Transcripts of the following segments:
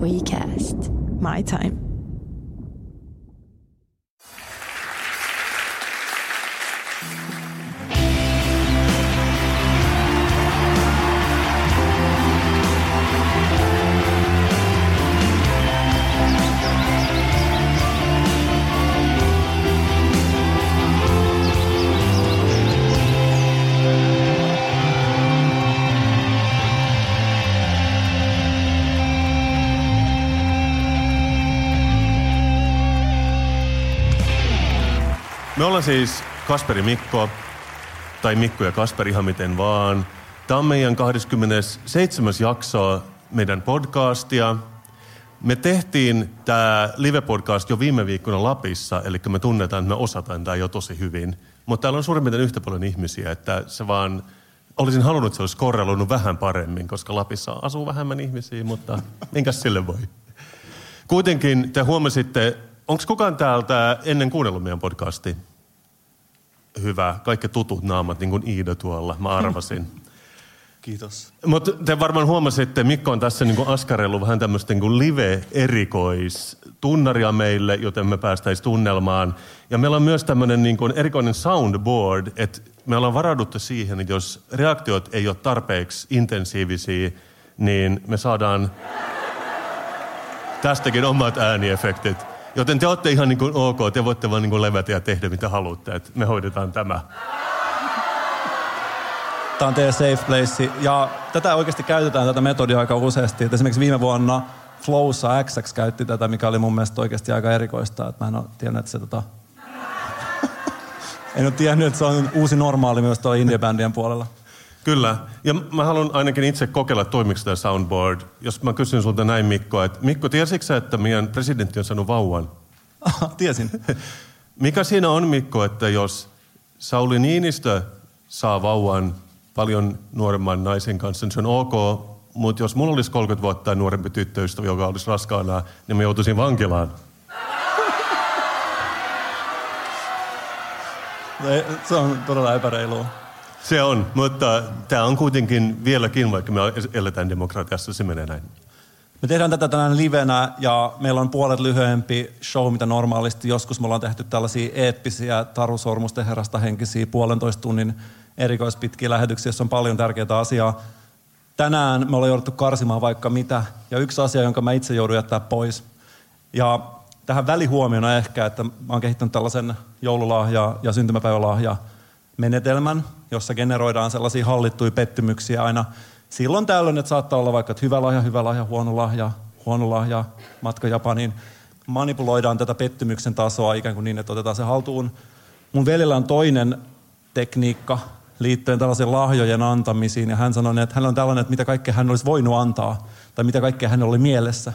WeCast. My time. Me ollaan siis Kasperi Mikko, tai Mikko ja Kasperi ihan miten vaan. Tämä on meidän 27. jakso meidän podcastia. Me tehtiin tämä live-podcast jo viime viikkona Lapissa, eli me tunnetaan, että me osataan tämä jo tosi hyvin. Mutta täällä on suurin piirtein yhtä paljon ihmisiä, että se vaan... Olisin halunnut, että se olisi korreloinut vähän paremmin, koska Lapissa asuu vähemmän ihmisiä, mutta minkäs sille voi? Kuitenkin te huomasitte, onko kukaan täältä ennen kuunnellut meidän podcastia? Hyvä. Kaikki tutut naamat, niin kuin Iida tuolla, mä arvasin. Kiitos. Mutta te varmaan huomasitte, Mikko on tässä niin askarellut vähän tämmöistä niin live-erikoistunnaria meille, joten me päästäisiin tunnelmaan. Ja meillä on myös tämmöinen niin erikoinen soundboard, että me ollaan varauduttu siihen, että jos reaktiot ei ole tarpeeksi intensiivisiä, niin me saadaan tästäkin omat ääniefektit. Joten te olette ihan niin kuin ok, te voitte vaan niin kuin levätä ja tehdä mitä haluatte, että me hoidetaan tämä. Tämä on teidän safe place. Ja tätä oikeasti käytetään, tätä metodia aika useasti. Et esimerkiksi viime vuonna Flowssa XX käytti tätä, mikä oli mun mielestä oikeasti aika erikoista. Että mä en ole tiennyt, että se tota... en ole tiennyt, että se on uusi normaali myös tuo indie-bändien puolella. Kyllä. Ja mä haluan ainakin itse kokeilla, toimiko tämä soundboard. Jos mä kysyn sulta näin Mikko, että Mikko, tiesitkö sä, että meidän presidentti on saanut vauvan? Tiesin. Mikä siinä on Mikko, että jos Sauli Niinistö saa vauvan paljon nuoremman naisen kanssa, niin se on ok, mutta jos mulla olisi 30 vuotta nuorempi tyttöystävä, joka olisi raskaana, niin mä joutuisin vankilaan. Se on todella epäreilua. Se on, mutta tämä on kuitenkin vieläkin, vaikka me eletään demokratiassa, se menee näin. Me tehdään tätä tänään livenä ja meillä on puolet lyhyempi show, mitä normaalisti. Joskus me ollaan tehty tällaisia eeppisiä Taru Sormusten herrasta henkisiä puolentoista tunnin erikoispitkiä lähetyksiä, joissa on paljon tärkeää asiaa. Tänään me ollaan jouduttu karsimaan vaikka mitä. Ja yksi asia, jonka mä itse joudun jättää pois. Ja tähän välihuomiona ehkä, että mä oon kehittänyt tällaisen joululahja ja syntymäpäivälahja menetelmän, jossa generoidaan sellaisia hallittuja pettymyksiä aina silloin tällöin, että saattaa olla vaikka, että hyvä lahja, hyvä lahja, huono lahja, huono lahja, matka Japaniin. Manipuloidaan tätä pettymyksen tasoa ikään kuin niin, että otetaan se haltuun. Mun veljellä on toinen tekniikka liittyen tällaisen lahjojen antamisiin, ja hän sanoi, että hän on tällainen, että mitä kaikkea hän olisi voinut antaa, tai mitä kaikkea hän oli mielessä.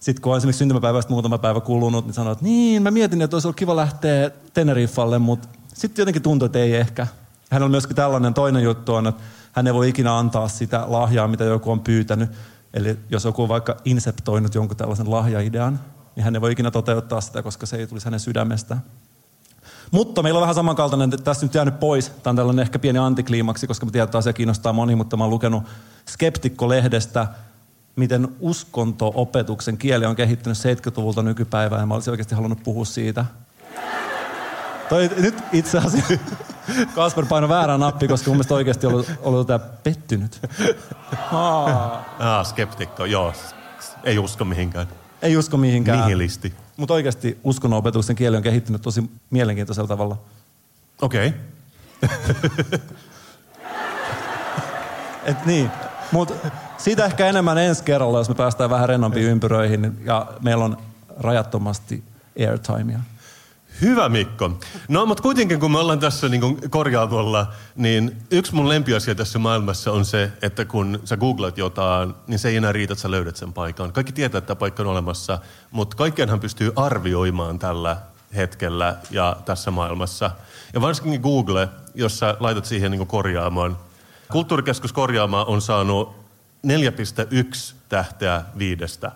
Sitten kun on esimerkiksi syntymäpäivästä muutama päivä kulunut, niin sanoo, että niin, mä mietin, että olisi ollut kiva lähteä Teneriffalle, mutta sitten jotenkin tuntui, että ei ehkä. Hän on myöskin tällainen toinen juttu on, että hän ei voi ikinä antaa sitä lahjaa, mitä joku on pyytänyt. Eli jos joku on vaikka inseptoinut jonkun tällaisen lahjaidean, niin hän ei voi ikinä toteuttaa sitä, koska se ei tulisi hänen sydämestään. Mutta meillä on vähän samankaltainen, että tässä nyt jäänyt pois. Tämä on tällainen ehkä pieni antikliimaksi, koska me tiedän, että asia kiinnostaa moni, mutta mä oon lukenut Skeptikko-lehdestä, miten uskonto-opetuksen kieli on kehittynyt 70-luvulta nykypäivään. Ja mä olisin oikeasti halunnut puhua siitä. Toi, nyt itse asiassa Kasper painoi väärää nappi, koska mun mielestä oikeasti ollut, ollut tämä pettynyt. Ah, skeptikko, joo. Ei usko mihinkään. Ei usko mihinkään. Nihilisti. Mutta oikeasti uskonnonopetuksen kieli on kehittynyt tosi mielenkiintoisella tavalla. Okei. Okay. Et niin. Mutta siitä ehkä enemmän ensi kerralla, jos me päästään vähän rennompiin ympyröihin ja meillä on rajattomasti airtimea. Hyvä Mikko. No, mutta kuitenkin kun me ollaan tässä niin korjaamolla, niin yksi mun lempiasia tässä maailmassa on se, että kun sä googlat jotain, niin se ei enää riitä, että sä löydät sen paikan. Kaikki tietää, että paikka on olemassa, mutta kaikkienhan pystyy arvioimaan tällä hetkellä ja tässä maailmassa. Ja varsinkin Google, jos sä laitat siihen niin korjaamaan. Kulttuurikeskus korjaamaa on saanut 4,1 tähteä viidestä.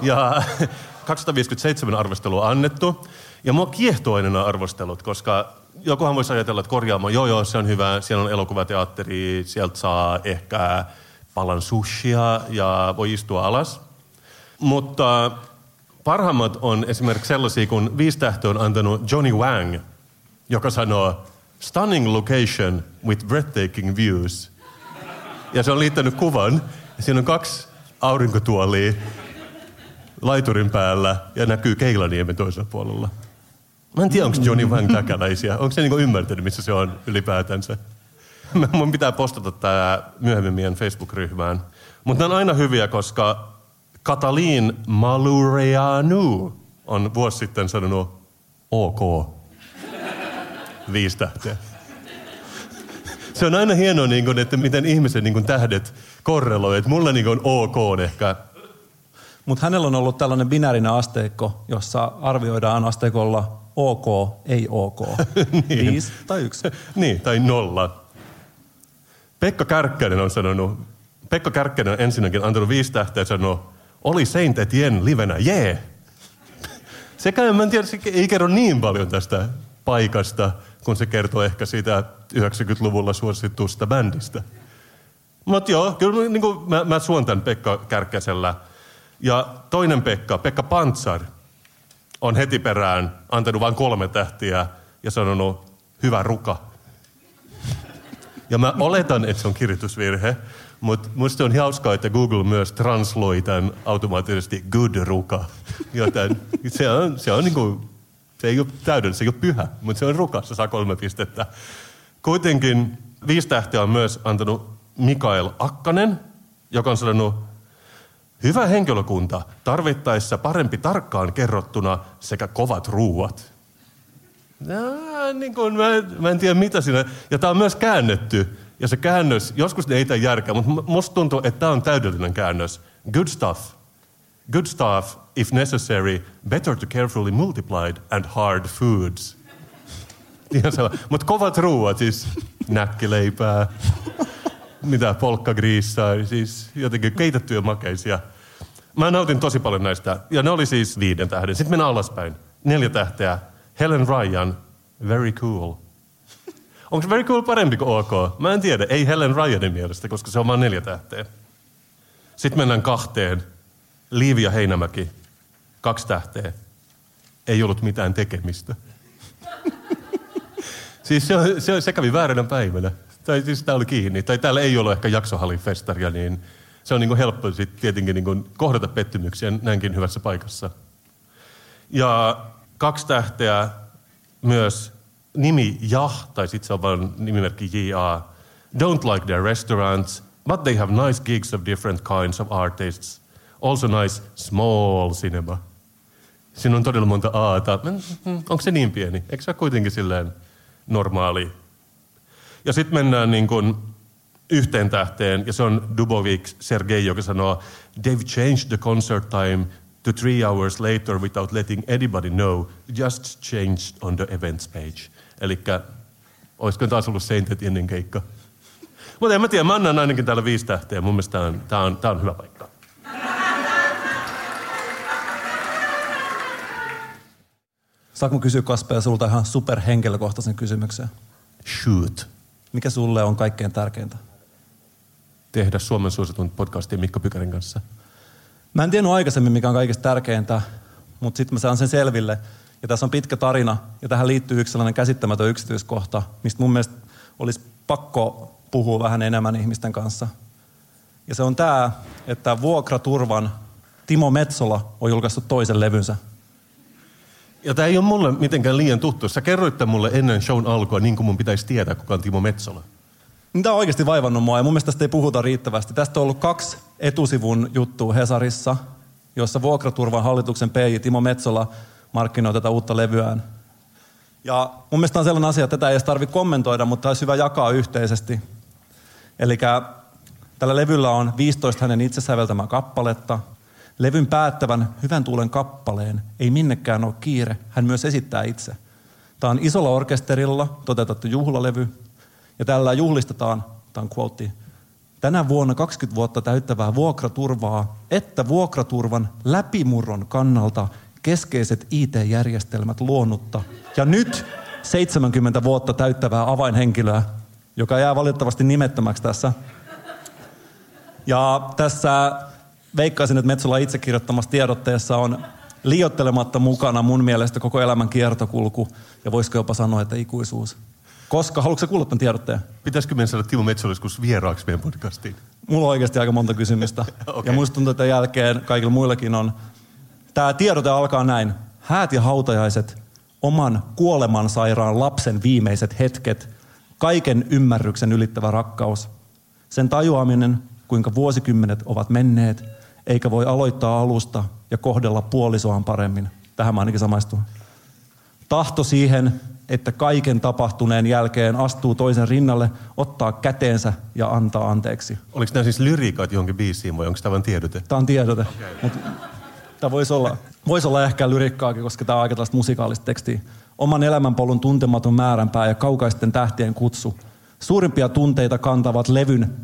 Ja 257 arvostelua annettu. Ja mua kiehtoo aina arvostelut, koska jokuhan voisi ajatella, että korjaamo, joo joo, se on hyvä, siellä on elokuvateatteri, sieltä saa ehkä palan sushia ja voi istua alas. Mutta parhaimmat on esimerkiksi sellaisia, kun viisi tähtöä on antanut Johnny Wang, joka sanoo stunning location with breathtaking views. Ja se on liittänyt kuvan. Ja siinä on kaksi aurinkotuolia laiturin päällä ja näkyy Keilaniemen toisella puolella. Mä en tiedä, onko Johnny Wang täkäläisiä. Onko se niinku ymmärtänyt, missä se on ylipäätänsä? Mun pitää postata tämä myöhemmin meidän Facebook-ryhmään. Mutta on aina hyviä, koska Katalin Malureanu on vuosi sitten sanonut OK. Viisi tähteä. Se on aina hienoa, niin kun, että miten ihmisen niin kun, tähdet korreloi. Että mulla niin on OK ehkä. Mutta hänellä on ollut tällainen binäärinen asteikko, jossa arvioidaan asteikolla OK, ei OK. niin. Viisi tai yksi. niin, tai nolla. Pekka Kärkkäinen on sanonut, Pekka Kärkkäinen on ensinnäkin antanut viisi tähteä ja sanonut, oli Saint Etienne livenä, jee! Yeah. Sekä mä en tiedä, se ei kerro niin paljon tästä paikasta, kun se kertoo ehkä siitä 90-luvulla suositusta bändistä. Mutta joo, kyllä niin kuin mä, mä suon tämän Pekka Kärkkäisellä. Ja toinen Pekka, Pekka Pantsar, on heti perään antanut vain kolme tähtiä ja sanonut, hyvä ruka. Ja mä oletan, että se on kirjoitusvirhe, mutta musta on hauskaa, että Google myös transloi tämän automaattisesti good ruka. Joten se on, se on niinku, se ei ole täydellinen, se ei ole pyhä, mutta se on ruka, se saa kolme pistettä. Kuitenkin viisi tähteä on myös antanut Mikael Akkanen, joka on sanonut, hyvä henkilökunta, tarvittaessa parempi tarkkaan kerrottuna sekä kovat ruuat. Ja, niin kuin, mä, mä en tiedä mitä siinä. Ja tämä on myös käännetty. Ja se käännös, joskus ne ei tee järkeä, mutta musta tuntuu, että tämä on täydellinen käännös. Good stuff. Good stuff, if necessary, better to carefully multiplied and hard foods. Mutta kovat ruuat, siis näkkileipää, mitä polkkagriissaa, siis jotenkin keitettyjä makeisia. Mä nautin tosi paljon näistä, ja ne oli siis viiden tähden. Sitten mennään alaspäin. Neljä tähteä. Helen Ryan, very cool. Onko very cool parempi kuin OK? Mä en tiedä. Ei Helen Ryanin mielestä, koska se on vain neljä tähteä. Sitten mennään kahteen. Liivi ja Heinämäki, kaksi tähteä. Ei ollut mitään tekemistä. siis se, se, se kävi vääränä päivänä. Tai siis tämä oli kiinni. Tai täällä ei ollut ehkä jaksohallifestaria, niin se on niin kuin helppo sit tietenkin niin kuin kohdata pettymyksiä näinkin hyvässä paikassa. Ja kaksi tähteä myös nimi Jah, tai sitten se on vain nimimerkki JA. Don't like their restaurants, but they have nice gigs of different kinds of artists. Also nice small cinema. Siinä on todella monta aata. Onko se niin pieni? Eikö se ole kuitenkin silleen normaali? Ja sitten mennään niin kuin yhteen tähteen, ja se on Dubovik Sergei, joka sanoo, They've changed the concert time to three hours later without letting anybody know, just changed on the events page. Eli olisiko taas ollut Saint ennen keikka. Mutta en mä tiedä, mä annan ainakin täällä viisi tähteä. Mun mielestä tää on, tää on, tää on hyvä paikka. Saanko kysyä Kasper sulta ihan superhenkilökohtaisen kysymyksen? Shoot. Mikä sulle on kaikkein tärkeintä? Tehdä Suomen suositun podcastin Mikko Pykärin kanssa. Mä en tiennyt aikaisemmin, mikä on kaikista tärkeintä, mutta sitten mä saan sen selville. Ja tässä on pitkä tarina, ja tähän liittyy yksi sellainen käsittämätön yksityiskohta, mistä mun mielestä olisi pakko puhua vähän enemmän ihmisten kanssa. Ja se on tämä, että Vuokraturvan Timo Metsola on julkaissut toisen levynsä. Ja tämä ei ole mulle mitenkään liian tuttu. Sä kerroit mulle ennen shown alkua, niin kuin mun pitäisi tietää, kuka on Timo Metsola. Tämä on oikeasti vaivannut mua ja mun mielestä tästä ei puhuta riittävästi. Tästä on ollut kaksi etusivun juttua Hesarissa, jossa Vuokraturvan hallituksen PJ Timo Metsola markkinoi tätä uutta levyään. Ja mun mielestä on sellainen asia, että tätä ei edes tarvitse kommentoida, mutta olisi hyvä jakaa yhteisesti. Eli tällä levyllä on 15 hänen itse säveltämää kappaletta. Levyn päättävän hyvän tuulen kappaleen ei minnekään ole kiire, hän myös esittää itse. Tämä on isolla orkesterilla toteutettu juhlalevy, ja tällä juhlistetaan, tämä on quote, tänä vuonna 20 vuotta täyttävää vuokraturvaa, että vuokraturvan läpimurron kannalta keskeiset IT-järjestelmät luonnutta. Ja nyt 70 vuotta täyttävää avainhenkilöä, joka jää valitettavasti nimettömäksi tässä. Ja tässä veikkaisin, että Metsola itse kirjoittamassa tiedotteessa on liottelematta mukana mun mielestä koko elämän kiertokulku ja voisiko jopa sanoa, että ikuisuus. Koska, haluatko sä kuulla tämän tiedotteen? Pitäisikö meidän saada Timo Metsola joskus vieraaksi meidän podcastiin? Mulla on oikeasti aika monta kysymystä. okay. Ja muista tuntuu, että jälkeen kaikilla muillakin on. Tämä tiedote alkaa näin. Häät ja hautajaiset, oman kuolemansairaan lapsen viimeiset hetket, kaiken ymmärryksen ylittävä rakkaus. Sen tajuaminen, kuinka vuosikymmenet ovat menneet, eikä voi aloittaa alusta ja kohdella puolisoaan paremmin. Tähän mä ainakin samaistun. Tahto siihen, että kaiken tapahtuneen jälkeen astuu toisen rinnalle, ottaa käteensä ja antaa anteeksi. Oliko nämä siis lyriikat johonkin biisiin vai onko tämä vain tiedote? Tämä on tiedote. Okay. Tämä voisi olla, voisi olla ehkä lyrikkaakin, koska tämä on aika tällaista musikaalista tekstiä. Oman elämänpolun tuntematon määränpää ja kaukaisten tähtien kutsu. Suurimpia tunteita kantavat levyn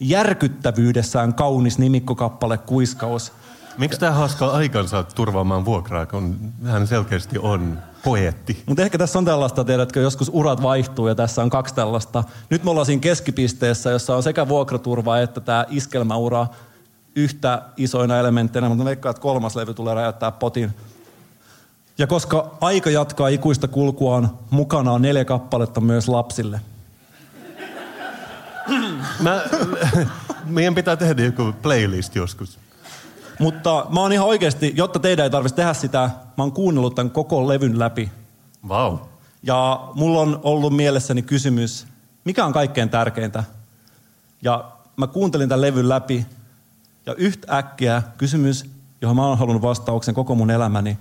järkyttävyydessään kaunis nimikkokappale Kuiskaus. Miksi tämä haaskaa aikansa turvaamaan vuokraa, kun hän selkeästi on poeetti? Mutta ehkä tässä on tällaista, tiedätkö, joskus urat vaihtuu ja tässä on kaksi tällaista. Nyt me ollaan siinä keskipisteessä, jossa on sekä vuokraturva että tämä iskelmäura yhtä isoina elementteinä, mutta veikkaan, että kolmas levy tulee räjäyttää potin. Ja koska aika jatkaa ikuista kulkuaan, mukana on neljä kappaletta myös lapsille. Mä, meidän pitää tehdä joku playlist joskus. Mutta mä oon ihan oikeasti, jotta teidän ei tarvitsisi tehdä sitä, mä oon kuunnellut tämän koko levyn läpi. Wow. Ja mulla on ollut mielessäni kysymys, mikä on kaikkein tärkeintä? Ja mä kuuntelin tämän levyn läpi, ja yhtäkkiä kysymys, johon mä oon halunnut vastauksen koko mun elämäni,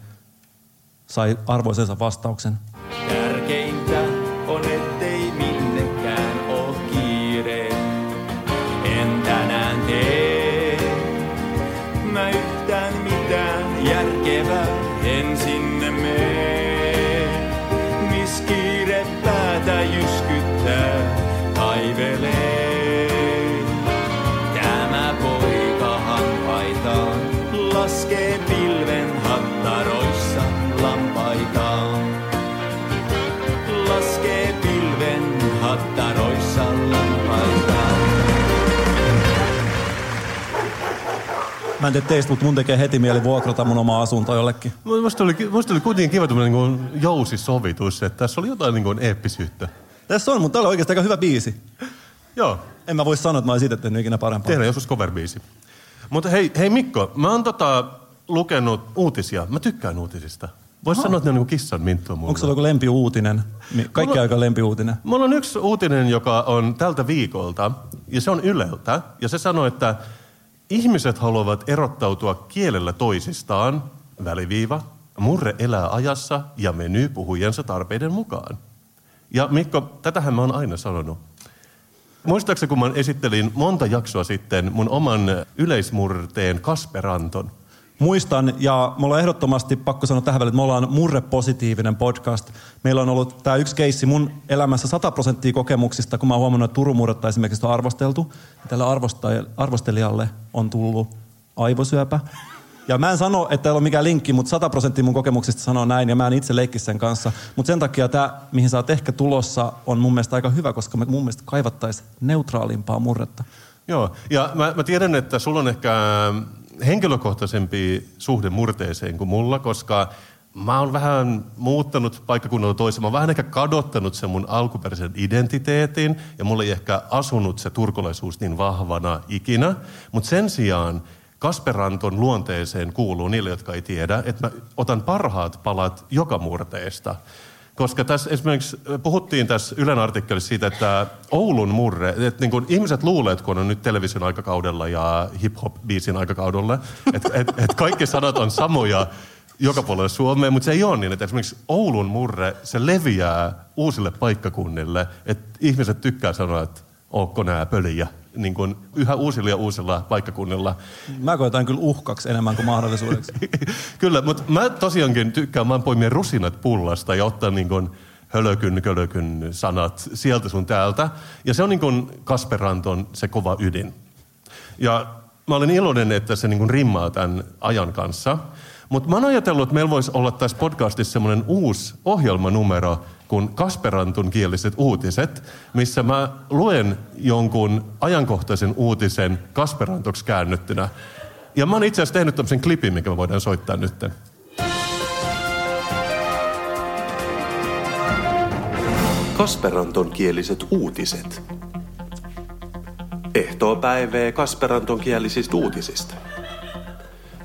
sai arvoisensa vastauksen. Tärkeintä laskee pilven hattaroissa lampaitaan. Laskee pilven hattaroissa lampaitaan. Mä en tiedä teistä, mutta mun tekee heti mieli vuokrata mun oma asunto jollekin. Musta oli, musta oli kuitenkin kiva tämmöinen niin jousisovitus, että tässä oli jotain niin kuin eeppisyyttä. Tässä on, mutta tää oli oikeasti aika hyvä biisi. Joo, En mä voi sanoa, että mä olisin itse tehnyt ikinä parempaa. tehdään joskus cover-biisi. Mutta hei, hei Mikko, mä oon tota, lukenut uutisia. Mä tykkään uutisista. Voisi sanoa, että ne on niin kissan minttua mulle. Onko sulla joku lempiuutinen? Kaikki Mulla- aika lempiuutinen. Mulla on yksi uutinen, joka on tältä viikolta, ja se on Yleltä. Ja se sanoo, että ihmiset haluavat erottautua kielellä toisistaan, väliviiva, murre elää ajassa ja meny puhujensa tarpeiden mukaan. Ja Mikko, tätähän mä oon aina sanonut. Muistaakseni, kun mä esittelin monta jaksoa sitten mun oman yleismurteen Kasperanton, Muistan, ja mulla on ehdottomasti pakko sanoa tähän väliin, että me ollaan murrepositiivinen podcast. Meillä on ollut tämä yksi keissi mun elämässä 100 prosenttia kokemuksista, kun mä oon huomannut, että Turun murretta esimerkiksi on arvosteltu. Tällä arvostelijalle on tullut aivosyöpä. Ja mä en sano, että täällä on mikään linkki, mutta 100 prosenttia mun kokemuksista sanoo näin, ja mä en itse leikki sen kanssa. Mutta sen takia tämä, mihin sä oot ehkä tulossa, on mun mielestä aika hyvä, koska me mun mielestä kaivattaisiin neutraalimpaa murretta. Joo, ja mä, mä tiedän, että sulla on ehkä henkilökohtaisempi suhde murteeseen kuin mulla, koska mä oon vähän muuttanut paikkakunnalla toiseen. Mä oon vähän ehkä kadottanut sen mun alkuperäisen identiteetin ja mulla ei ehkä asunut se turkulaisuus niin vahvana ikinä. Mutta sen sijaan Kasperanton luonteeseen kuuluu niille, jotka ei tiedä, että mä otan parhaat palat joka murteesta. Koska tässä esimerkiksi puhuttiin tässä Ylen artikkelissa siitä, että Oulun murre, että niin kun ihmiset luulee, että kun on nyt television aikakaudella ja hip-hop-biisin aikakaudella, että et, et kaikki sanat on samoja joka puolella Suomea, mutta se ei ole niin, että esimerkiksi Oulun murre, se leviää uusille paikkakunnille, että ihmiset tykkää sanoa, että ootko nää pöliä, niin kuin yhä uusilla ja uusilla paikkakunnilla. Mä koetan kyllä uhkaksi enemmän kuin mahdollisuudeksi. Kyllä, mutta mä tosiaankin tykkään vaan poimia rusinat pullasta ja ottaa niin kuin hölökyn, kölökyn sanat sieltä sun täältä. Ja se on niin kuin Kasperanton se kova ydin. Ja mä olen iloinen, että se niin kuin rimmaa tämän ajan kanssa. Mutta mä oon ajatellut, että meillä voisi olla tässä podcastissa semmoinen uusi ohjelmanumero, kuin Kasperantun kieliset uutiset, missä mä luen jonkun ajankohtaisen uutisen Kasperantoksi käännettynä. Ja mä oon itse asiassa tehnyt tämmöisen klipin, mikä me voidaan soittaa nytten. Kasperanton kieliset uutiset. Ehtoopäivää Kasperanton kielisistä uutisista.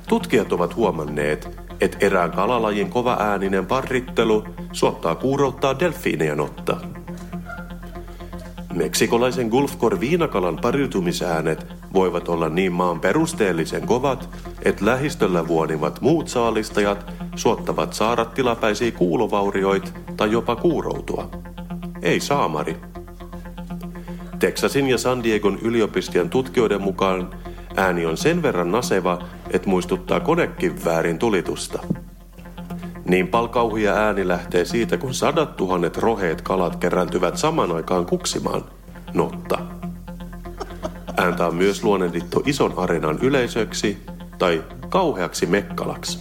Tutkijat ovat huomanneet, että erään kalalajin kova ääninen parrittelu suottaa kuurouttaa delfiinejä notta. Meksikolaisen Gulfkor viinakalan pariutumisäänet voivat olla niin maan perusteellisen kovat, että lähistöllä vuonivat muut saalistajat suottavat saada tilapäisiä kuulovaurioit tai jopa kuuroutua. Ei saamari. Texasin ja San Diegon yliopistojen tutkijoiden mukaan ääni on sen verran naseva, että muistuttaa konekiväärin tulitusta. Niin palkauhia ääni lähtee siitä, kun sadat tuhannet roheet kalat kerääntyvät saman aikaan kuksimaan. Notta. Ääntä on myös luonnehdittu ison areenan yleisöksi tai kauheaksi mekkalaksi.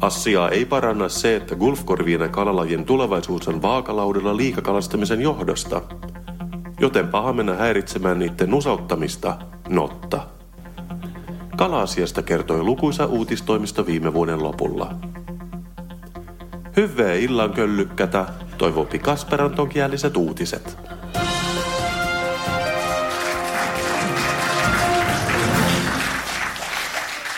Asiaa ei paranna se, että gulfkorviina kalalajien tulevaisuus on vaakalaudella liikakalastamisen johdosta, joten paha mennä häiritsemään niiden nusauttamista, notta. Kala-asiasta kertoi lukuisa uutistoimisto viime vuoden lopulla. Hyvää illan köllykkätä, toivopi Kasperanton kieliset uutiset.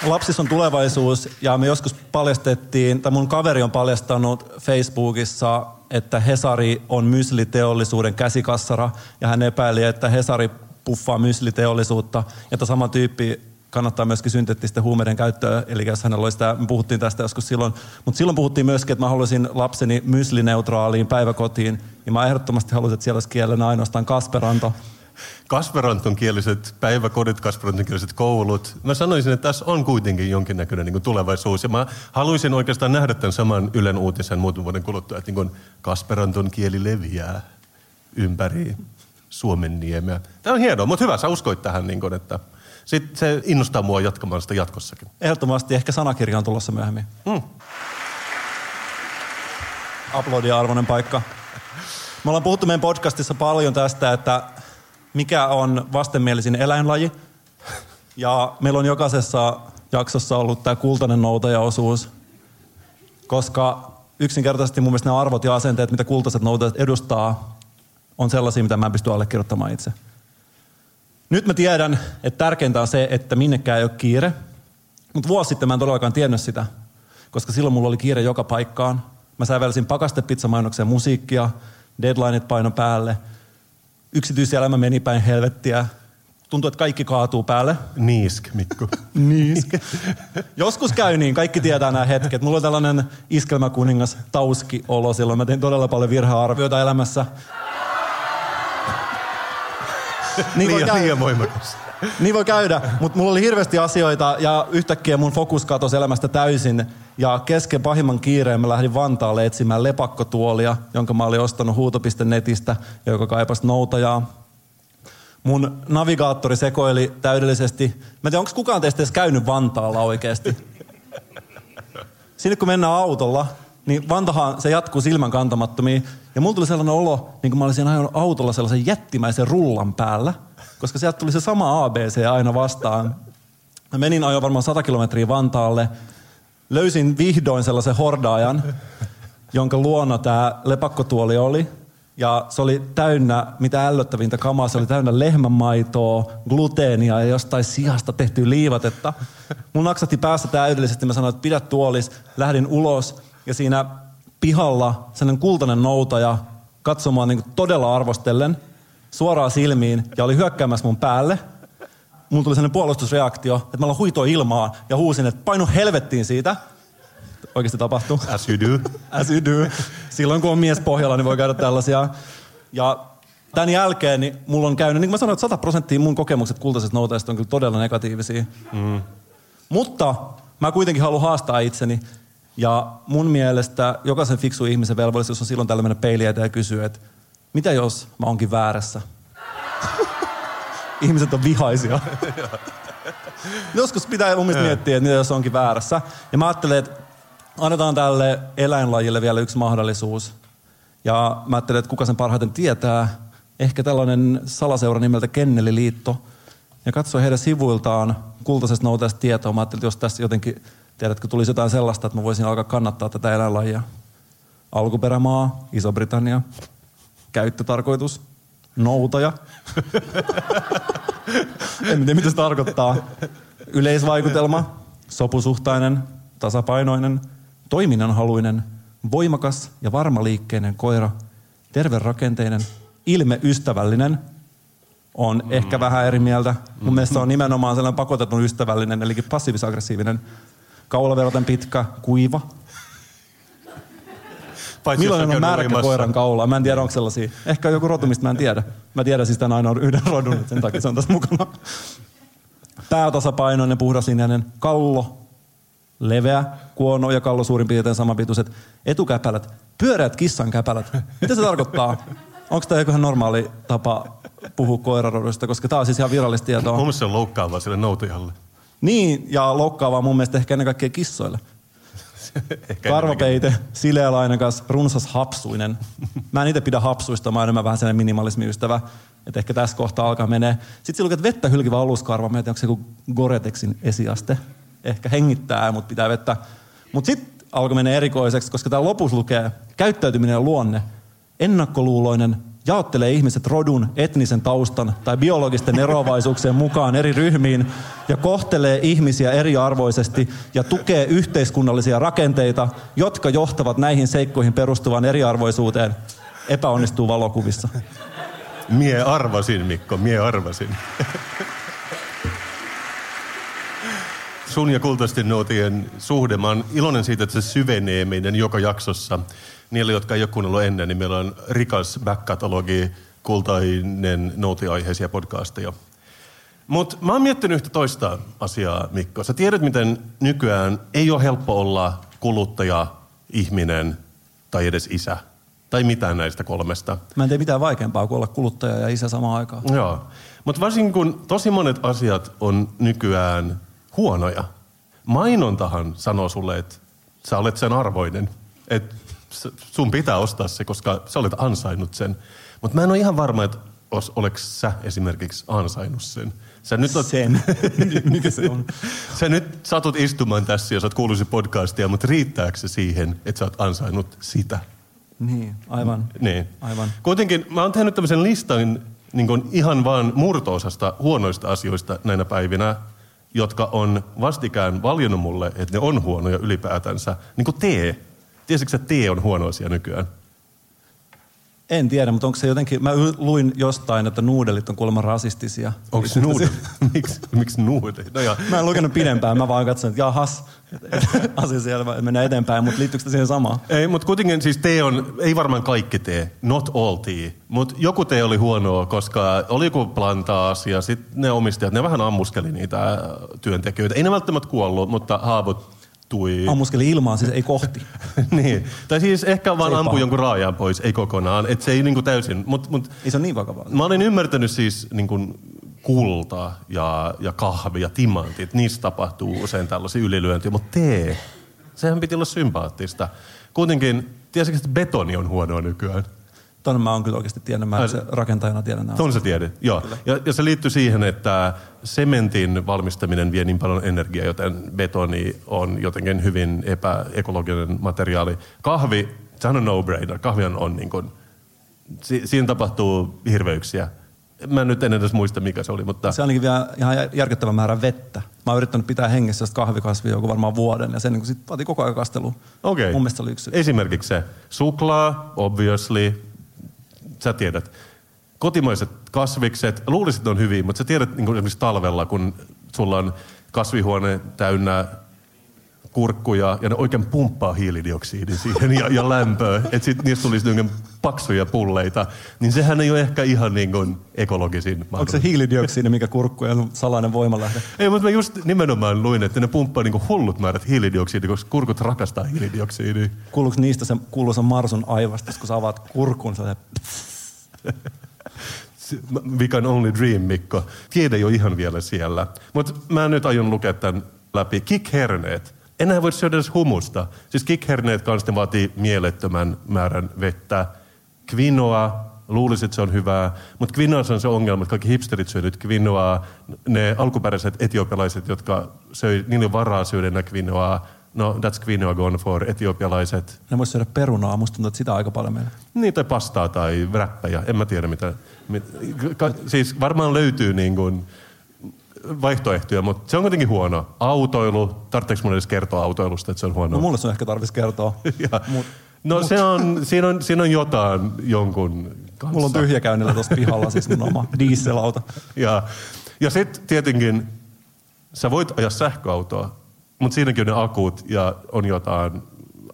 Lapsissa on tulevaisuus ja me joskus paljastettiin, tai mun kaveri on paljastanut Facebookissa, että Hesari on mysliteollisuuden käsikassara ja hän epäili, että Hesari puffaa mysliteollisuutta. Ja sama tyyppi kannattaa myöskin synteettisten huumeiden käyttöä, eli jos hänellä oli sitä, me puhuttiin tästä joskus silloin, mutta silloin puhuttiin myöskin, että mä haluaisin lapseni myslineutraaliin päiväkotiin, ja mä ehdottomasti haluaisin, että siellä olisi kielenä ainoastaan kasperanto. Kasperanton kieliset päiväkodit, Kasperanton kieliset koulut. Mä sanoisin, että tässä on kuitenkin jonkinnäköinen niin tulevaisuus. Ja mä haluaisin oikeastaan nähdä tämän saman Ylen uutisen muutaman vuoden kuluttua, että niin Kasperanton kieli leviää ympäri Suomen niemeä. Tämä on hienoa, mutta hyvä, sä uskoit tähän, niin kuin, että sit se innostaa mua jatkamaan sitä jatkossakin. Ehdottomasti, ehkä sanakirja on tulossa myöhemmin. Mm. Aplodia arvoinen paikka. Me ollaan puhuttu meidän podcastissa paljon tästä, että mikä on vastenmielisin eläinlaji. Ja meillä on jokaisessa jaksossa ollut tämä kultainen noutajaosuus, koska yksinkertaisesti mun mielestä nämä arvot ja asenteet, mitä kultaiset noutajat edustaa, on sellaisia, mitä mä en pysty allekirjoittamaan itse. Nyt mä tiedän, että tärkeintä on se, että minnekään ei ole kiire. Mutta vuosi sitten mä en todellakaan tiennyt sitä, koska silloin mulla oli kiire joka paikkaan. Mä sävelsin pakastepizzamainokseen musiikkia, deadlineit paino päälle. Yksityiselämä meni päin helvettiä. Tuntuu, että kaikki kaatuu päälle. Niisk, Mikko. Niisk. Joskus käy niin, kaikki tietää nämä hetket. Mulla on tällainen iskelmäkuningas tauski-olo silloin. Mä tein todella paljon virhearvioita elämässä. Niin liian, liian voimakas. Niin voi käydä, mutta mulla oli hirveästi asioita ja yhtäkkiä mun fokus katosi elämästä täysin. Ja kesken pahimman kiireen mä lähdin Vantaalle etsimään lepakkotuolia, jonka mä olin ostanut huuto.netistä ja joka kaipasi noutajaa. Mun navigaattori sekoili täydellisesti. Mä en tiedä, onko kukaan teistä edes käynyt Vantaalla oikeasti? Sinne kun mennään autolla, niin Vantahan se jatkuu silmän kantamattomiin. Ja mulla tuli sellainen olo, niin kuin mä olisin ajanut autolla sellaisen jättimäisen rullan päällä, koska sieltä tuli se sama ABC aina vastaan. Mä menin ajoin varmaan 100 kilometriä Vantaalle, löysin vihdoin sellaisen hordaajan, jonka luona tämä lepakkotuoli oli. Ja se oli täynnä, mitä ällöttävintä kamaa, se oli täynnä lehmänmaitoa, gluteenia ja jostain sijasta tehtyä liivatetta. Mun naksatti päässä täydellisesti, mä sanoin, että pidä tuolis. Lähdin ulos ja siinä pihalla sellainen kultainen noutaja katsomaan niin todella arvostellen suoraan silmiin ja oli hyökkäämässä mun päälle. Mulla tuli sellainen puolustusreaktio, että mä huitoa ilmaa ja huusin, että painu helvettiin siitä. Oikeasti tapahtuu. As you do. As you do. Silloin kun on mies pohjalla, niin voi käydä tällaisia. Ja tämän jälkeen niin mulla on käynyt, niin kuin mä sanoin, että 100 prosenttia mun kokemukset kultaisesta noutajasta on kyllä todella negatiivisia. Mm. Mutta mä kuitenkin haluan haastaa itseni ja mun mielestä jokaisen fiksu ihmisen velvollisuus on silloin tällainen peili ja kysyä, että mitä jos mä onkin väärässä? Ihmiset on vihaisia. Joskus pitää mun mielestä miettiä, että mitä jos onkin väärässä. Ja mä ajattelen, että annetaan tälle eläinlajille vielä yksi mahdollisuus. Ja mä ajattelin, että kuka sen parhaiten tietää. Ehkä tällainen salaseura nimeltä Kenneliliitto. Ja katsoin heidän sivuiltaan kultaisesta noutajasta tietoa. Mä ajattelin, että jos tässä jotenkin, tiedätkö, tulisi jotain sellaista, että mä voisin alkaa kannattaa tätä eläinlajia. Alkuperämaa, Iso-Britannia, käyttötarkoitus, noutaja. en tiedä, mitä se tarkoittaa. Yleisvaikutelma, sopusuhtainen, tasapainoinen, toiminnanhaluinen, voimakas ja varmaliikkeinen koira, terverakenteinen, ilmeystävällinen, on mm. ehkä vähän eri mieltä. Mun mielestä se on nimenomaan sellainen pakotetun ystävällinen, eli passiivis-aggressiivinen, kaulaveroten pitkä, kuiva, Paitsi jos Millainen on märkä uimassa. koiran kaula? Mä en tiedä, onko sellaisia. Ehkä on joku rotu, mistä mä en tiedä. Mä tiedän siis tämän ainoa yhden rodun, sen takia se on tässä mukana. Päätasapainoinen, puhdasinäinen, kallo, leveä, kuono ja kallo suurin piirtein samanpituiset. Etukäpälät, pyöreät kissan käpälät. Mitä se tarkoittaa? Onko tämä joku ihan normaali tapa puhua koirarodusta? Koska tämä on siis ihan virallista tietoa. Mun se on loukkaavaa sille noutajalle. Niin, ja loukkaavaa mun mielestä ehkä ennen kaikkea kissoille. Karvapeite, sileälainekas, runsas hapsuinen. Mä en itse pidä hapsuista, mä oon enemmän vähän sellainen minimalismiystävä. Että ehkä tässä kohtaa alkaa menee. Sitten sillä luket vettä hylkivä aluskarva. Mä en tiedä, onko se joku Goretexin esiaste. Ehkä hengittää, mutta pitää vettä. Mutta sitten alkoi menee erikoiseksi, koska täällä lopussa lukee käyttäytyminen ja luonne. Ennakkoluuloinen, jaottelee ihmiset rodun, etnisen taustan tai biologisten eroavaisuuksien mukaan eri ryhmiin ja kohtelee ihmisiä eriarvoisesti ja tukee yhteiskunnallisia rakenteita, jotka johtavat näihin seikkoihin perustuvaan eriarvoisuuteen, epäonnistuu valokuvissa. Mie arvasin, Mikko, mie arvasin. Sun ja kultaisten nootien suhde, mä oon iloinen siitä, että se syvenee meidän joka jaksossa. Niille, jotka ei ole kuunnellut ennen, niin meillä on rikas back-katalogi kultainen noutiaiheisia podcasteja. Mutta mä oon miettinyt yhtä toista asiaa, Mikko. Sä tiedät, miten nykyään ei ole helppo olla kuluttaja, ihminen tai edes isä. Tai mitään näistä kolmesta. Mä en tee mitään vaikeampaa kuin olla kuluttaja ja isä samaan aikaan. Joo. Mutta varsinkin kun tosi monet asiat on nykyään huonoja. Mainontahan sanoo sulle, että sä olet sen arvoinen. Että sun pitää ostaa se, koska sä olet ansainnut sen. Mutta mä en ole ihan varma, että os, oleks sä esimerkiksi ansainnut sen. Sä nyt oot, Sen. Mikä se on? sä nyt satut istumaan tässä ja sä oot kuullut podcastia, mutta riittääkö se siihen, että sä oot ansainnut sitä? Niin, aivan. Niin. Aivan. Kuitenkin mä oon tehnyt tämmöisen listan niin kuin ihan vaan murtoosasta huonoista asioista näinä päivinä, jotka on vastikään valjennut mulle, että ne on huonoja ylipäätänsä. Niin kuin tee. Tiesitkö, että tee on huono asia nykyään? En tiedä, mutta onko se jotenkin... Mä luin jostain, että nuudelit on kuulemma rasistisia. Onko se nuudeli? miksi, miksi nuudeli? No ja, Mä en lukenut pidempään, mä vaan katsoin, että jahas, asia selvä, mennään eteenpäin, mutta liittyykö se siihen samaan? ei, mutta kuitenkin siis tee on, ei varmaan kaikki tee, not all tea, mutta joku tee oli huonoa, koska oli joku plantaasi ja sitten ne omistajat, ne vähän ammuskeli niitä työntekijöitä. Ei ne välttämättä kuollut, mutta haavoittui. Ammuskeli ilmaan, siis ei kohti. niin. Tai siis ehkä vaan ampui jonkun raajan pois, ei kokonaan. Että se ei niinku täysin. Mut, mut, Ei se ole niin vakavaa. mä olin ymmärtänyt siis niinku kulta ja, ja kahvi ja timantit. Niissä tapahtuu usein tällaisia ylilyöntiä. Mutta tee, sehän piti olla sympaattista. Kuitenkin, tiesitkö, että betoni on huonoa nykyään? Tuonne mä oon kyllä oikeasti tiennyt, mä Ai- se rakentajana tiedän nämä. Tuon sä tiedät, joo. Ja, ja se liittyy siihen, että sementin valmistaminen vie niin paljon energiaa, joten betoni on jotenkin hyvin epäekologinen materiaali. Kahvi, sehän on no-brainer. Kahvi on, on niin kuin, si, siinä tapahtuu hirveyksiä. Mä nyt en edes muista, mikä se oli, mutta Se ainakin vielä ihan järkyttävän määrän vettä. Mä oon yrittänyt pitää hengessä sitä kahvikasvia joku varmaan vuoden ja sen niin sit vaatii koko ajan kastelua. okei. Mun mielestä se oli yksi. Esimerkiksi se suklaa, obviously, sä tiedät. Kotimaiset kasvikset, luulisit, että ne on hyviä, mutta sä tiedät niin esimerkiksi talvella, kun sulla on kasvihuone täynnä kurkkuja ja ne oikein pumppaa hiilidioksidin siihen ja, ja lämpöä, että sit niistä tulisi niin paksuja pulleita, niin sehän ei ole ehkä ihan niin kuin ekologisin Onko se hiilidioksidi, mikä kurkkujen on salainen voimalähde? Ei, mutta mä just nimenomaan luin, että ne pumppaa niin hullut määrät hiilidioksidia, koska kurkut rakastaa hiilidioksidia. Kuuluuko niistä se kuuluisa Marsun aivastus, kun sä avaat kurkun, se Se- We can only dream, Mikko. Tiede ei ole ihan vielä siellä. Mutta mä nyt aion lukea tämän läpi. Kikherneet. Enää voi syödä edes humusta. Siis kikherneet kanssa ne vaatii mielettömän määrän vettä. Quinoa, luulisit, että se on hyvää, mutta quinoa on se ongelma, että kaikki hipsterit syö nyt quinoaa. Ne alkuperäiset etiopialaiset, jotka söi, niillä on varaa syödä enää quinoaa. No, that's quinoa gone for etiopialaiset. Ne voisi syödä perunaa, musta tuntuu, että sitä aika paljon meillä. Niin, tai pastaa tai räppejä, en mä tiedä mitä. mit- ka- Siis varmaan löytyy niin kuin vaihtoehtoja, mutta se on kuitenkin huono. Autoilu, tarvitseeko mun edes kertoa autoilusta, että se on huono? No mulle se on ehkä tarvitsisi kertoa. Ja, no se on, siinä, on, siinä on jotain jonkun kanssa. Mulla on tyhjäkäynnillä tuossa pihalla siis mun oma dieselauto. Ja, ja sitten tietenkin sä voit ajaa sähköautoa, mutta siinäkin on ne akut ja on jotain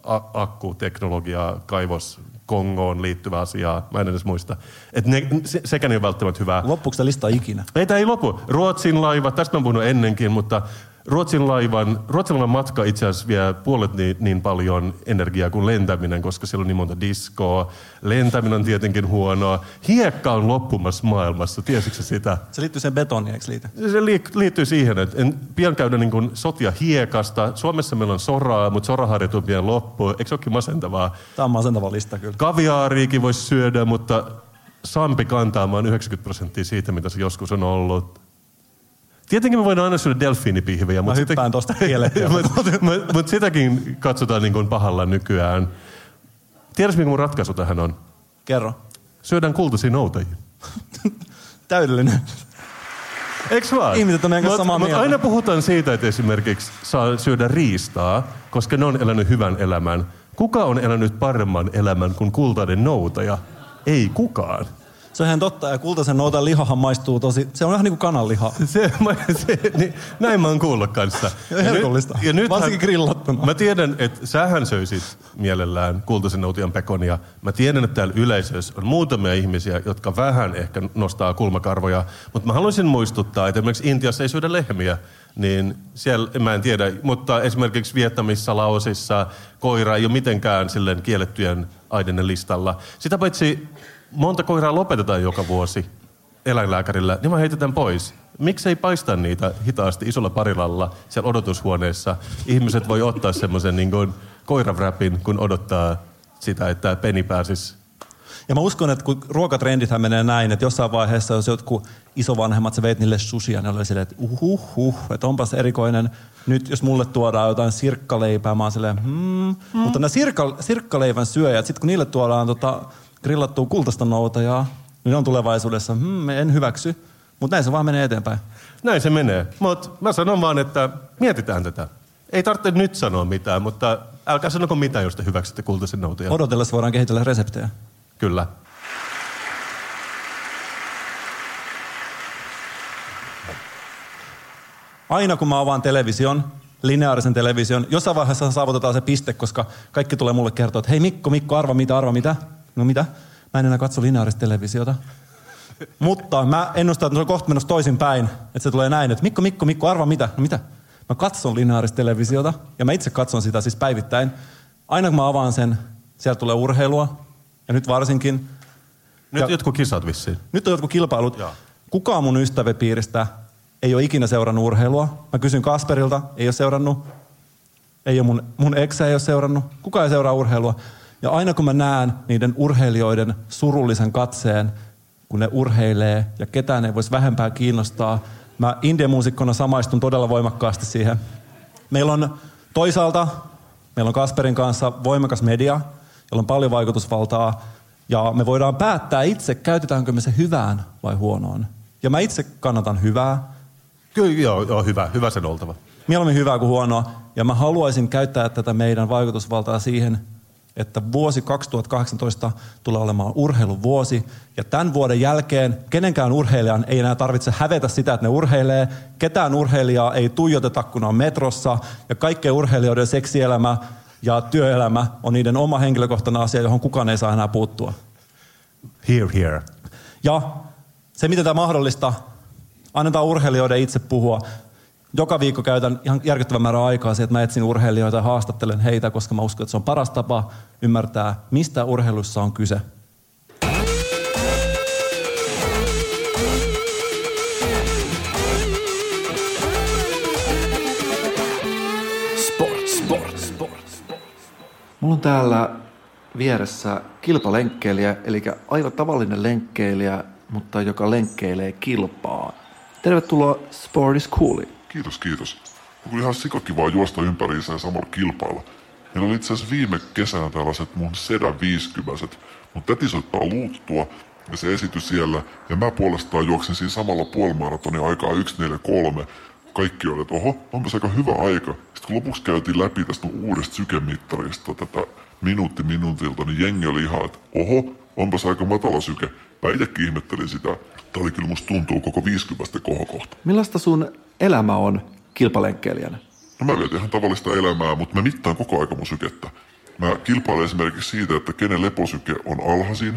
a- akkuteknologiaa, kaivos, Kongoon liittyvää asiaa. Mä en edes muista. Et ne, se, sekään ei ole välttämättä hyvää. Loppuuko tämä lista ikinä? Ei, tämä ei lopu. Ruotsin laiva, tästä mä oon puhunut ennenkin, mutta Ruotsin laivan, Ruotsin laivan matka itse asiassa vie puolet niin, niin paljon energiaa kuin lentäminen, koska siellä on niin monta diskoa. Lentäminen on tietenkin huonoa. Hiekka on loppumassa maailmassa, tiesitkö sitä? Se liittyy sen betoniin, eikö liity? Se liik- liittyy siihen, että en pian käydä niin kuin sotia hiekasta. Suomessa meillä on soraa, mutta soraharjat on pian loppu. Eikö se olekin masentavaa? Tämä on masentava lista kyllä. Kaviaariikin voisi syödä, mutta Sampi kantaa vaan 90 prosenttia siitä, mitä se joskus on ollut. Tietenkin me voidaan aina syödä delfiinipihviä, Mä mutta, hyppään tosta kielekkeelle. mut, sitäkin katsotaan niin kuin pahalla nykyään. Tiedätkö, mikä mun ratkaisu tähän on? Kerro. Syödään kultaisia noutajia. Täydellinen. Eikö vaan? Ihmiset on meidän kanssa Mut- samaa mut mieltä. aina puhutaan siitä, että esimerkiksi saa syödä riistaa, koska ne on elänyt hyvän elämän. Kuka on elänyt paremman elämän kuin kultainen noutaja? Ei kukaan. Se on ihan totta, ja kultaisen noutan lihahan maistuu tosi, se on vähän niin kuin kananliha. Se, mä, se, niin, näin mä oon kuullut kanssa. Ja herkullista. Varsinkin grillattuna. Mä tiedän, että sähän söisit mielellään kultaisen noutian pekonia. Mä tiedän, että täällä yleisössä on muutamia ihmisiä, jotka vähän ehkä nostaa kulmakarvoja. Mutta mä haluaisin muistuttaa, että esimerkiksi Intiassa ei syödä lehmiä. Niin siellä, mä en tiedä, mutta esimerkiksi Vietnamissa, Laosissa koira ei ole mitenkään silleen kiellettyjen aineiden listalla. Sitä paitsi monta koiraa lopetetaan joka vuosi eläinlääkärillä, niin mä heitetään pois. Miksi ei paista niitä hitaasti isolla parilalla siellä odotushuoneessa? Ihmiset voi ottaa semmoisen niin kuin koiravräpin, kun odottaa sitä, että peni pääsisi. Ja mä uskon, että kun ruokatrendithän menee näin, että jossain vaiheessa, jos jotkut isovanhemmat, sä veit niille sushia, ne oli silleen, että uhuh, huh, että onpas erikoinen. Nyt jos mulle tuodaan jotain sirkkaleipää, mä oon silleen, hmm. hmm. Mutta nämä sirkka, sirkkaleivän syöjät, sit kun niille tuodaan tota, grillattua kultaista noutajaa, niin ne on tulevaisuudessa, hmm, en hyväksy. Mutta näin se vaan menee eteenpäin. Näin se menee. Mutta mä sanon vaan, että mietitään tätä. Ei tarvitse nyt sanoa mitään, mutta älkää sanoko mitään, jos te hyväksytte kultaisen noutajan. Odotellessa voidaan kehitellä reseptejä. Kyllä. aina kun mä avaan television, lineaarisen television, jossain vaiheessa saavutetaan se piste, koska kaikki tulee mulle kertoa, että hei Mikko, Mikko, arva mitä, arva mitä. No mitä? Mä en enää katso lineaarista televisiota. Mutta mä ennustan, että se on kohta menossa toisin päin. Että se tulee näin, että Mikko, Mikko, Mikko, arva mitä? No mitä? Mä katson lineaarista televisiota ja mä itse katson sitä siis päivittäin. Aina kun mä avaan sen, sieltä tulee urheilua. Ja nyt varsinkin. Nyt Ja- jotkut kisat vissiin. Nyt on jotkut kilpailut. Joo. Kukaan mun ystäväpiiristä ei ole ikinä seurannut urheilua. Mä kysyn Kasperilta, ei ole seurannut. Ei ole mun, mun eksä ei ole seurannut. Kukaan ei seuraa urheilua. Ja aina kun mä näen niiden urheilijoiden surullisen katseen, kun ne urheilee ja ketään ei voisi vähempää kiinnostaa, mä indie-muusikkona samaistun todella voimakkaasti siihen. Meillä on toisaalta, meillä on Kasperin kanssa voimakas media, jolla on paljon vaikutusvaltaa, ja me voidaan päättää itse, käytetäänkö me se hyvään vai huonoon. Ja mä itse kannatan hyvää, Kyllä, joo, joo, hyvä. Hyvä sen oltava. mieluummin hyvää kuin huonoa. Ja mä haluaisin käyttää tätä meidän vaikutusvaltaa siihen, että vuosi 2018 tulee olemaan urheiluvuosi. Ja tämän vuoden jälkeen kenenkään urheilijan ei enää tarvitse hävetä sitä, että ne urheilee. Ketään urheilijaa ei tuijoteta, kun on metrossa. Ja kaikkien urheilijoiden seksielämä ja työelämä on niiden oma henkilökohtainen asia, johon kukaan ei saa enää puuttua. Here, here. Ja se, miten tämä mahdollista, annetaan urheilijoiden itse puhua. Joka viikko käytän ihan järkyttävän määrän aikaa siihen, että mä etsin urheilijoita ja haastattelen heitä, koska mä uskon, että se on paras tapa ymmärtää, mistä urheilussa on kyse. Sport, sport, sport. Mulla on täällä vieressä kilpalenkkeilijä, eli aivan tavallinen lenkkeilijä, mutta joka lenkkeilee kilpaa. Tervetuloa Sport is Cooliin. Kiitos, kiitos. On ihan sikakivaa juosta ympäriinsä ja samalla kilpailla. Meillä oli itse viime kesänä tällaiset mun sedä 50 Mun täti soittaa luuttua ja se esityi siellä. Ja mä puolestaan juoksin siinä samalla puolimaratonin aikaa 1.43. Kaikki oli, että oho, onpas aika hyvä aika. Sitten kun lopuksi käytiin läpi tästä uudesta sykemittarista tätä minuutti minuutilta, niin jengi oli ihan, että oho, onpas aika matala syke. Mä itsekin ihmettelin sitä. Tää oli kyllä musta tuntuu koko 50 kohokohta. Millaista sun elämä on kilpalenkkeilijänä? No mä vietin ihan tavallista elämää, mutta mä mittaan koko aika mun sykettä. Mä kilpailen esimerkiksi siitä, että kenen leposyke on alhaisin,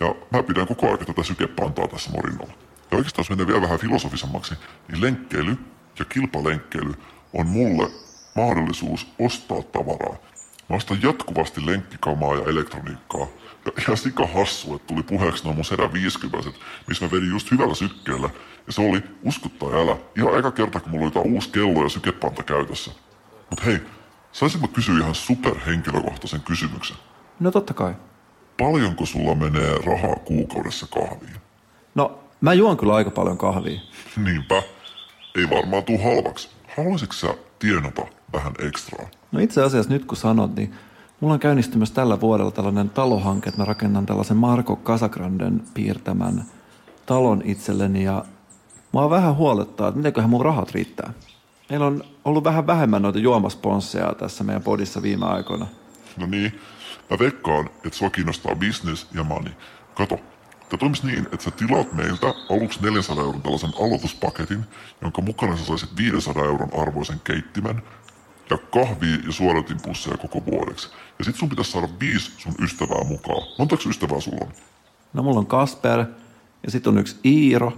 ja mä pidän koko aika tätä sykepantaa tässä morinnolla. Ja oikeastaan jos menee vielä vähän filosofisemmaksi, niin lenkkeily ja kilpalenkkeily on mulle mahdollisuus ostaa tavaraa. Mä ostan jatkuvasti lenkkikamaa ja elektroniikkaa. Ja ihan sika hassu, että tuli puheeksi noin mun sedä 50 missä mä vedin just hyvällä sykkeellä. Ja se oli, usko tai älä, ihan eka kerta, kun mulla oli jotain uusi kello ja sykepanta käytössä. Mut hei, saisin mä kysyä ihan superhenkilökohtaisen kysymyksen. No totta kai. Paljonko sulla menee rahaa kuukaudessa kahviin? No, mä juon kyllä aika paljon kahvia. Niinpä. Ei varmaan tuu halvaksi. Haluaisitko sä tienata vähän ekstraa? No itse asiassa nyt kun sanot, niin mulla on käynnistymässä tällä vuodella tällainen talohanke, että mä rakennan tällaisen Marko Casagranden piirtämän talon itselleni ja mua vähän huolettaa, että mitenköhän mun rahat riittää. Meillä on ollut vähän vähemmän noita juomasponsseja tässä meidän podissa viime aikoina. No niin, mä veikkaan, että sua kiinnostaa business ja money. Kato, tämä toimisi niin, että sä tilaat meiltä aluksi 400 euron tällaisen aloituspaketin, jonka mukana sä saisit 500 euron arvoisen keittimen ja kahvia ja suodatinpusseja koko vuodeksi. Ja sit sun pitäisi saada viisi sun ystävää mukaan. Montako ystävää sulla on? No mulla on Kasper ja sitten on yksi Iiro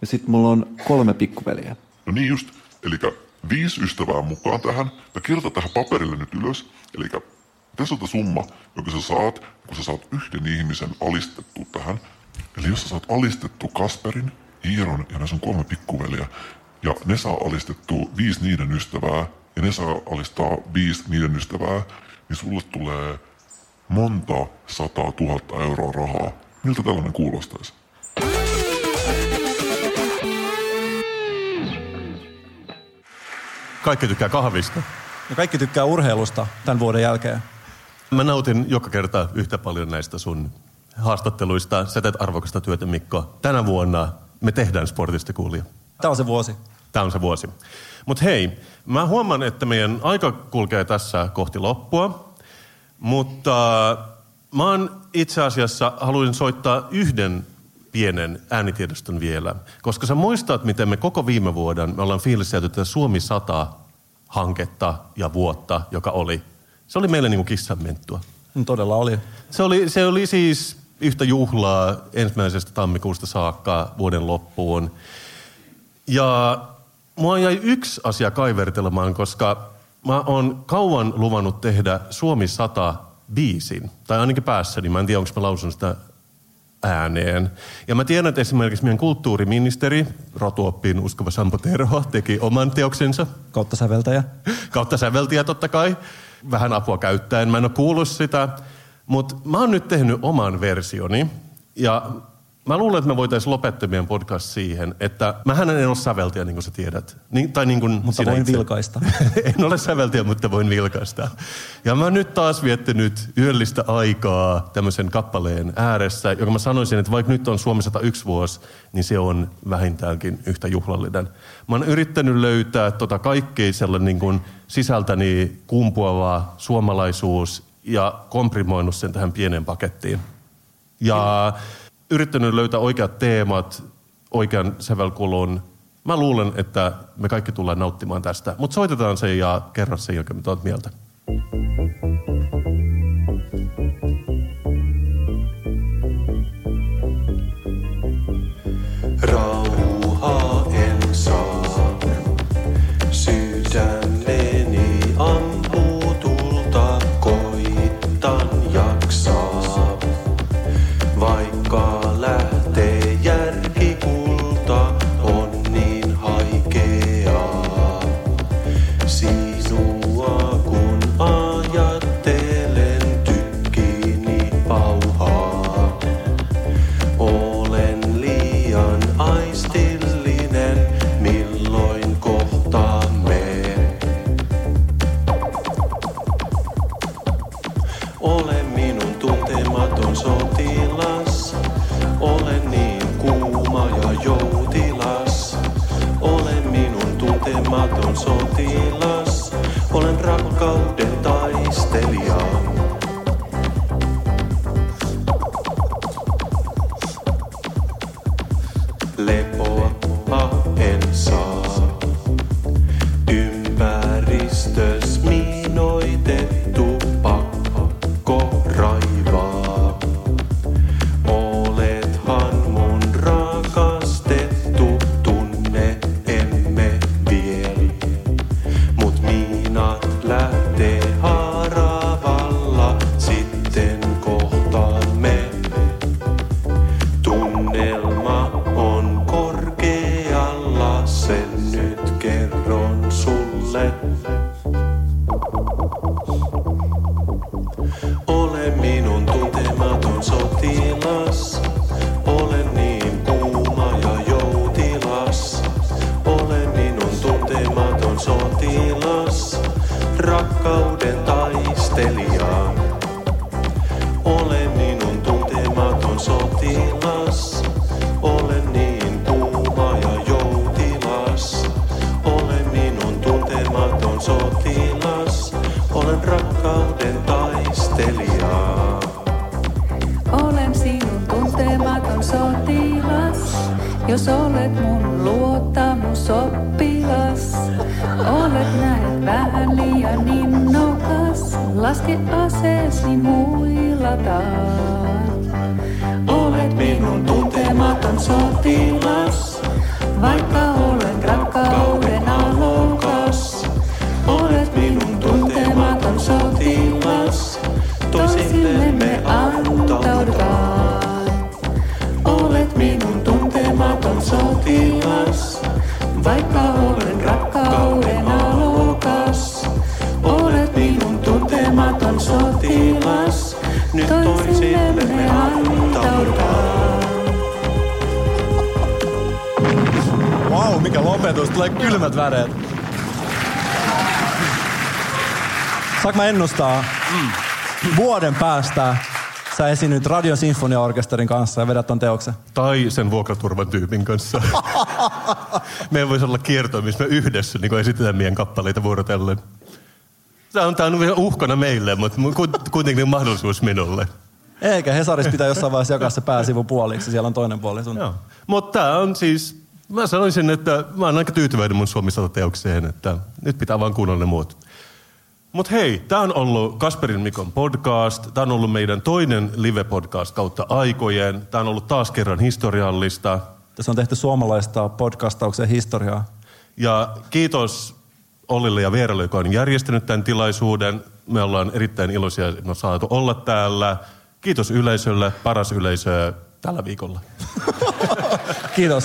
ja sitten mulla on kolme pikkuveliä. No niin just. Eli viisi ystävää mukaan tähän. Ja kirjoita tähän paperille nyt ylös. Eli tässä on summa, jonka sä saat, kun sä saat yhden ihmisen alistettu tähän. Eli jos sä saat alistettu Kasperin, Iiron ja ne sun kolme pikkuveliä, ja ne saa alistettu viisi niiden ystävää, ja ne saa alistaa viisi niiden ystävää, niin sulle tulee monta sataa tuhatta euroa rahaa. Miltä tällainen kuulostaisi? Kaikki tykkää kahvista. Ja kaikki tykkää urheilusta tämän vuoden jälkeen. Mä nautin joka kerta yhtä paljon näistä sun haastatteluista. Sä teet arvokasta työtä, Mikko. Tänä vuonna me tehdään sportista kuulia. Tämä on se vuosi. Tämä on se vuosi. Mutta hei, mä huomaan, että meidän aika kulkee tässä kohti loppua. Mutta mä oon itse asiassa haluaisin soittaa yhden pienen äänitiedoston vielä. Koska sä muistat, miten me koko viime vuoden me ollaan fiilistelty tätä Suomi 100 hanketta ja vuotta, joka oli. Se oli meille niin kuin kissanmenttua. Mm, Todella oli. Se oli, se oli siis yhtä juhlaa ensimmäisestä tammikuusta saakka vuoden loppuun. Ja mua jäi yksi asia kaivertelemaan, koska mä oon kauan luvannut tehdä Suomi 100 biisin. Tai ainakin päässäni. Mä en tiedä, onko mä lausun sitä ääneen. Ja mä tiedän, että esimerkiksi meidän kulttuuriministeri, rotuoppiin uskova Sampo Terho, teki oman teoksensa Kautta säveltäjä. kautta säveltiä totta kai, vähän apua käyttäen. Mä en ole kuullut sitä, mutta mä oon nyt tehnyt oman versioni. Ja mä luulen, että me voitaisiin lopettaa meidän podcast siihen, että mähän en ole säveltäjä, niin kuin sä tiedät. Niin, tai niin kuin Mutta sinä voin itse. vilkaista. en ole säveltäjä, mutta voin vilkaista. Ja mä nyt taas viettänyt yöllistä aikaa tämmöisen kappaleen ääressä, joka mä sanoisin, että vaikka nyt on Suomi 101 vuosi, niin se on vähintäänkin yhtä juhlallinen. Mä oon yrittänyt löytää tota kaikkea sellainen niin kuin sisältäni kumpuavaa suomalaisuus ja komprimoinut sen tähän pieneen pakettiin. Ja yrittänyt löytää oikeat teemat, oikean sävelkulun. Mä luulen, että me kaikki tullaan nauttimaan tästä. Mutta soitetaan se ja kerro sen, jonka mitä oot mieltä. Rauhaa laske aseesi muilataan. Olet minun tuntematon sotilas, vaikka olen rakkauden Lopetus. Tulee kylmät väreet. Saanko mä ennustaa? Vuoden päästä sä esiinnyt Radion Sinfoniaorkesterin kanssa ja vedät ton teoksen. Tai sen vuokraturvan tyypin kanssa. Meillä voisi olla kierto, missä me yhdessä niin esitetään meidän kappaleita vuorotellen. Tämä on, tämä on vielä uhkana meille, mutta ku- kuitenkin mahdollisuus minulle. Eikä Hesaris pitää jossain vaiheessa jakaa se pääsivu puoliksi. Siellä on toinen puoli sun. Joo. Mutta tämä on siis, mä sanoisin, että mä oon aika tyytyväinen mun Suomi teokseen, että nyt pitää vaan kuunnella ne muut. Mutta hei, tämä on ollut Kasperin Mikon podcast. Tämä on ollut meidän toinen live-podcast kautta aikojen. Tämä on ollut taas kerran historiallista. Tässä on tehty suomalaista podcastauksen historiaa. Ja kiitos Ollille ja Veeralle, joka on järjestänyt tämän tilaisuuden. Me ollaan erittäin iloisia, että me on saatu olla täällä. Kiitos yleisölle, paras yleisö tällä viikolla. Kiitos.